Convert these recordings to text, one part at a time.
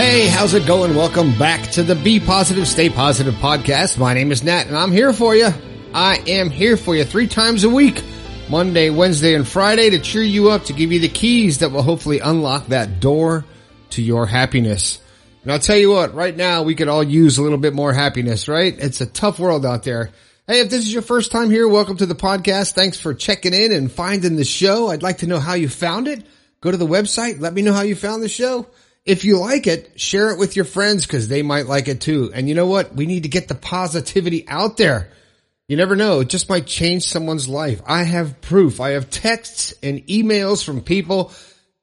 Hey, how's it going? Welcome back to the Be Positive, Stay Positive podcast. My name is Nat and I'm here for you. I am here for you three times a week. Monday, Wednesday, and Friday to cheer you up, to give you the keys that will hopefully unlock that door to your happiness. And I'll tell you what, right now we could all use a little bit more happiness, right? It's a tough world out there. Hey, if this is your first time here, welcome to the podcast. Thanks for checking in and finding the show. I'd like to know how you found it. Go to the website. Let me know how you found the show. If you like it, share it with your friends because they might like it too. And you know what? We need to get the positivity out there. You never know. It just might change someone's life. I have proof. I have texts and emails from people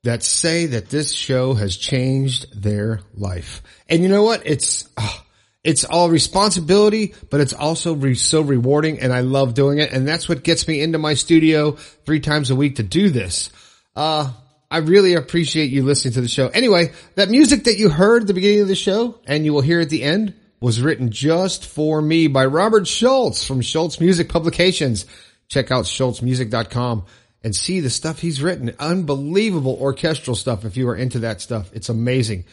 that say that this show has changed their life. And you know what? It's, oh, it's all responsibility, but it's also re- so rewarding and I love doing it. And that's what gets me into my studio three times a week to do this. Uh, I really appreciate you listening to the show. Anyway, that music that you heard at the beginning of the show and you will hear at the end was written just for me by Robert Schultz from Schultz Music Publications. Check out schultzmusic.com and see the stuff he's written. Unbelievable orchestral stuff if you are into that stuff. It's amazing.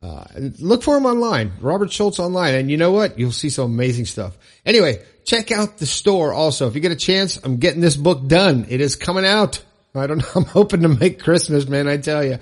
Uh, look for him online, Robert Schultz online, and you know what? You'll see some amazing stuff. Anyway, check out the store also. If you get a chance, I'm getting this book done. It is coming out. I don't know. I'm hoping to make Christmas, man. I tell you.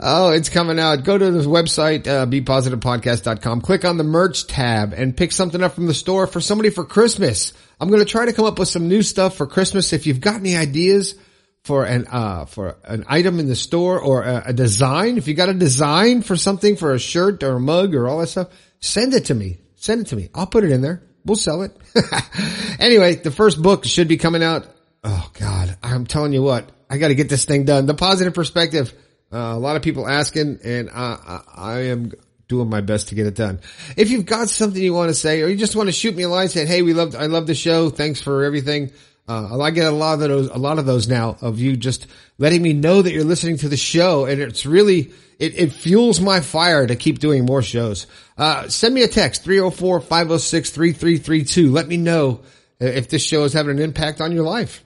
Oh, it's coming out. Go to the website, uh, bepositivepodcast.com. Click on the merch tab and pick something up from the store for somebody for Christmas. I'm going to try to come up with some new stuff for Christmas. If you've got any ideas for an, uh, for an item in the store or a, a design, if you got a design for something for a shirt or a mug or all that stuff, send it to me. Send it to me. I'll put it in there. We'll sell it. anyway, the first book should be coming out oh God, I'm telling you what, I got to get this thing done. The positive perspective. Uh, a lot of people asking, and I, I am doing my best to get it done. If you've got something you want to say, or you just want to shoot me a line saying, "Hey, we love, I love the show. Thanks for everything." Uh, I get a lot of those, a lot of those now of you just letting me know that you're listening to the show, and it's really it, it fuels my fire to keep doing more shows. Uh, send me a text 304-506-3332. Let me know if this show is having an impact on your life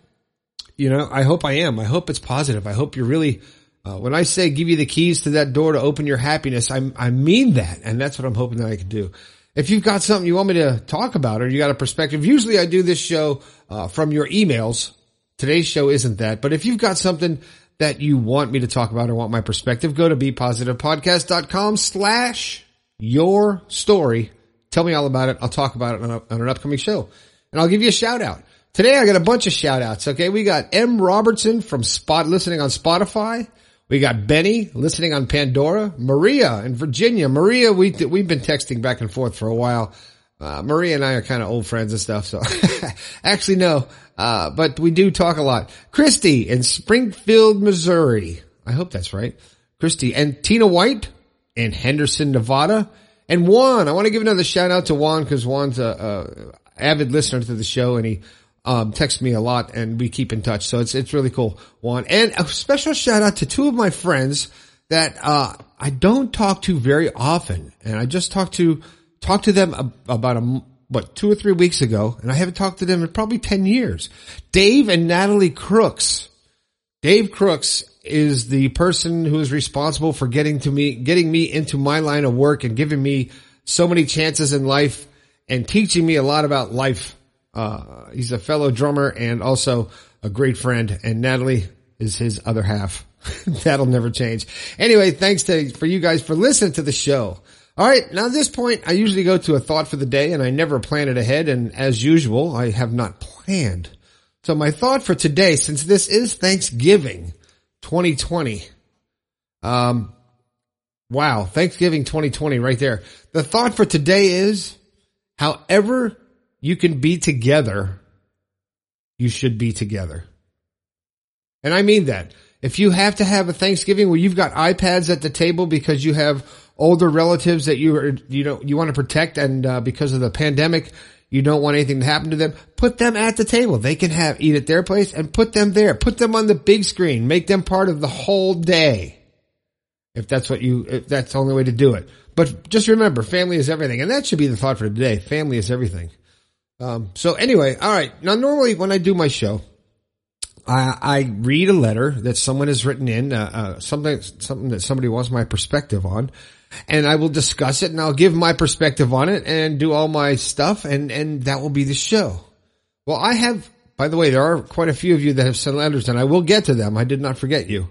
you know, I hope I am. I hope it's positive. I hope you're really, uh, when I say give you the keys to that door to open your happiness, I, I mean that. And that's what I'm hoping that I can do. If you've got something you want me to talk about or you got a perspective, usually I do this show, uh, from your emails. Today's show isn't that, but if you've got something that you want me to talk about or want my perspective, go to bepositivepodcast.com slash your story. Tell me all about it. I'll talk about it on, a, on an upcoming show and I'll give you a shout out. Today I got a bunch of shout outs. Okay. We got M Robertson from Spot listening on Spotify. We got Benny listening on Pandora, Maria in Virginia. Maria, we, we've been texting back and forth for a while. Uh, Maria and I are kind of old friends and stuff. So actually no, uh, but we do talk a lot. Christy in Springfield, Missouri. I hope that's right. Christy and Tina White in Henderson, Nevada. And Juan, I want to give another shout out to Juan because Juan's a, a avid listener to the show and he um, text me a lot and we keep in touch. So it's, it's really cool. One and a special shout out to two of my friends that, uh, I don't talk to very often. And I just talked to, talked to them about a, what, two or three weeks ago. And I haven't talked to them in probably 10 years. Dave and Natalie Crooks. Dave Crooks is the person who is responsible for getting to me, getting me into my line of work and giving me so many chances in life and teaching me a lot about life uh, he's a fellow drummer and also a great friend. And Natalie is his other half. That'll never change. Anyway, thanks to, for you guys for listening to the show. All right. Now at this point, I usually go to a thought for the day and I never plan it ahead. And as usual, I have not planned. So my thought for today, since this is Thanksgiving 2020, um, wow, Thanksgiving 2020 right there. The thought for today is however you can be together, you should be together. And I mean that. If you have to have a Thanksgiving where you've got iPads at the table because you have older relatives that you are, you know, you want to protect and uh, because of the pandemic, you don't want anything to happen to them, put them at the table. They can have, eat at their place and put them there. Put them on the big screen. Make them part of the whole day. If that's what you, if that's the only way to do it. But just remember, family is everything. And that should be the thought for today. Family is everything. Um, so anyway, all right. Now, normally when I do my show, I, I read a letter that someone has written in, uh, uh, something, something that somebody wants my perspective on. and I will discuss it and I'll give my perspective on it and do all my stuff and, and that will be the show. Well, I have, by the way, there are quite a few of you that have sent letters and I will get to them. I did not forget you.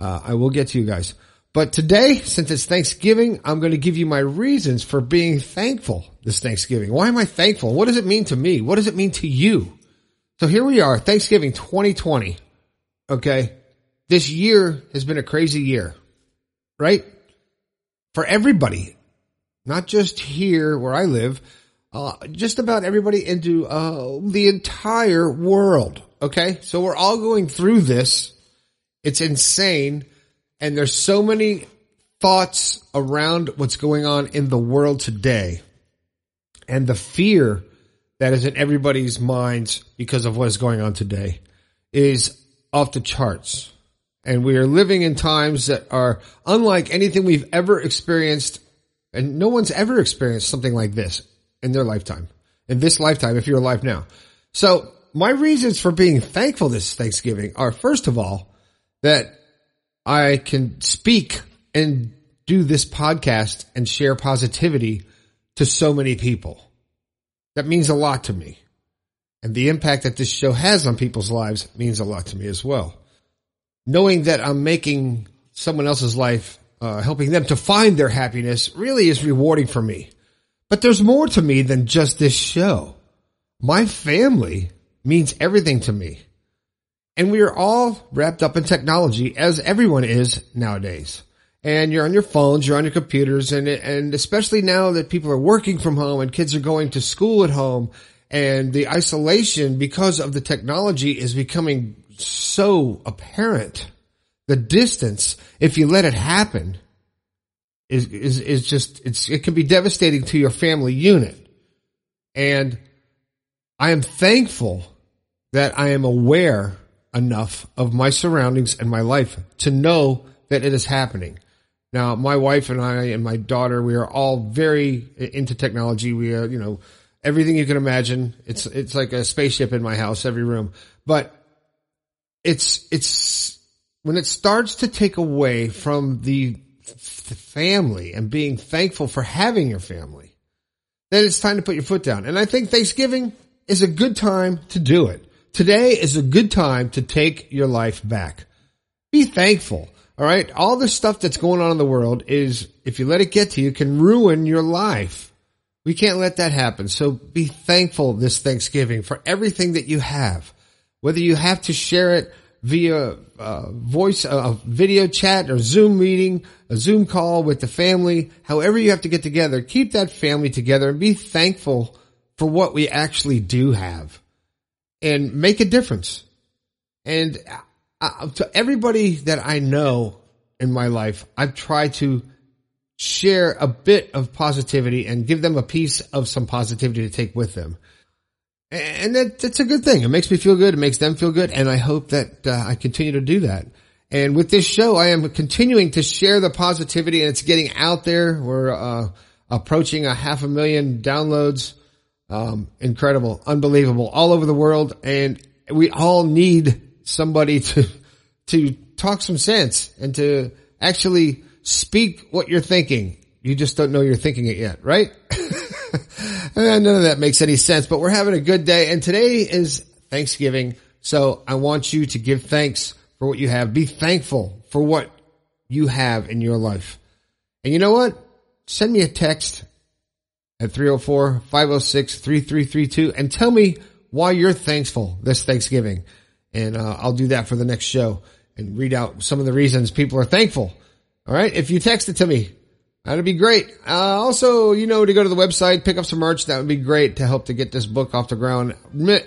Uh, I will get to you guys. But today, since it's Thanksgiving, I'm going to give you my reasons for being thankful this Thanksgiving. Why am I thankful? What does it mean to me? What does it mean to you? So here we are, Thanksgiving 2020. Okay. This year has been a crazy year, right? For everybody, not just here where I live, uh, just about everybody into, uh, the entire world. Okay. So we're all going through this. It's insane. And there's so many thoughts around what's going on in the world today and the fear that is in everybody's minds because of what is going on today is off the charts. And we are living in times that are unlike anything we've ever experienced. And no one's ever experienced something like this in their lifetime, in this lifetime, if you're alive now. So my reasons for being thankful this Thanksgiving are first of all, that I can speak and do this podcast and share positivity to so many people. That means a lot to me. And the impact that this show has on people's lives means a lot to me as well. Knowing that I'm making someone else's life, uh, helping them to find their happiness really is rewarding for me. But there's more to me than just this show. My family means everything to me. And we are all wrapped up in technology as everyone is nowadays. And you're on your phones, you're on your computers, and, and especially now that people are working from home and kids are going to school at home and the isolation because of the technology is becoming so apparent. The distance, if you let it happen, is, is, is just, it's, it can be devastating to your family unit. And I am thankful that I am aware enough of my surroundings and my life to know that it is happening. Now, my wife and I and my daughter, we are all very into technology. We are, you know, everything you can imagine. It's, it's like a spaceship in my house, every room, but it's, it's when it starts to take away from the family and being thankful for having your family, then it's time to put your foot down. And I think Thanksgiving is a good time to do it. Today is a good time to take your life back. Be thankful. All right. All the stuff that's going on in the world is, if you let it get to you, can ruin your life. We can't let that happen. So be thankful this Thanksgiving for everything that you have. Whether you have to share it via uh, voice, a uh, video chat or Zoom meeting, a Zoom call with the family, however you have to get together, keep that family together and be thankful for what we actually do have and make a difference. And uh, to everybody that I know in my life, I've tried to share a bit of positivity and give them a piece of some positivity to take with them. And that, that's a good thing. It makes me feel good. It makes them feel good. And I hope that uh, I continue to do that. And with this show, I am continuing to share the positivity and it's getting out there. We're, uh, approaching a half a million downloads. Um, incredible, unbelievable all over the world. And we all need somebody to, to talk some sense and to actually speak what you're thinking. You just don't know you're thinking it yet, right? None of that makes any sense, but we're having a good day and today is Thanksgiving. So I want you to give thanks for what you have. Be thankful for what you have in your life. And you know what? Send me a text at 304-506-3332 and tell me why you're thankful this Thanksgiving. And uh, I'll do that for the next show and read out some of the reasons people are thankful. All right. If you text it to me, that'd be great. Uh, also, you know, to go to the website, pick up some merch. That would be great to help to get this book off the ground.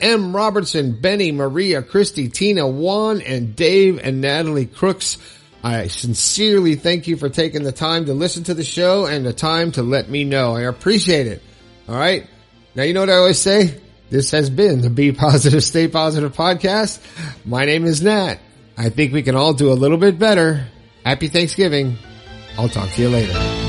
M. Robertson, Benny, Maria, Christy, Tina, Juan, and Dave and Natalie Crooks I sincerely thank you for taking the time to listen to the show and the time to let me know. I appreciate it. All right. Now, you know what I always say? This has been the Be Positive, Stay Positive podcast. My name is Nat. I think we can all do a little bit better. Happy Thanksgiving. I'll talk to you later.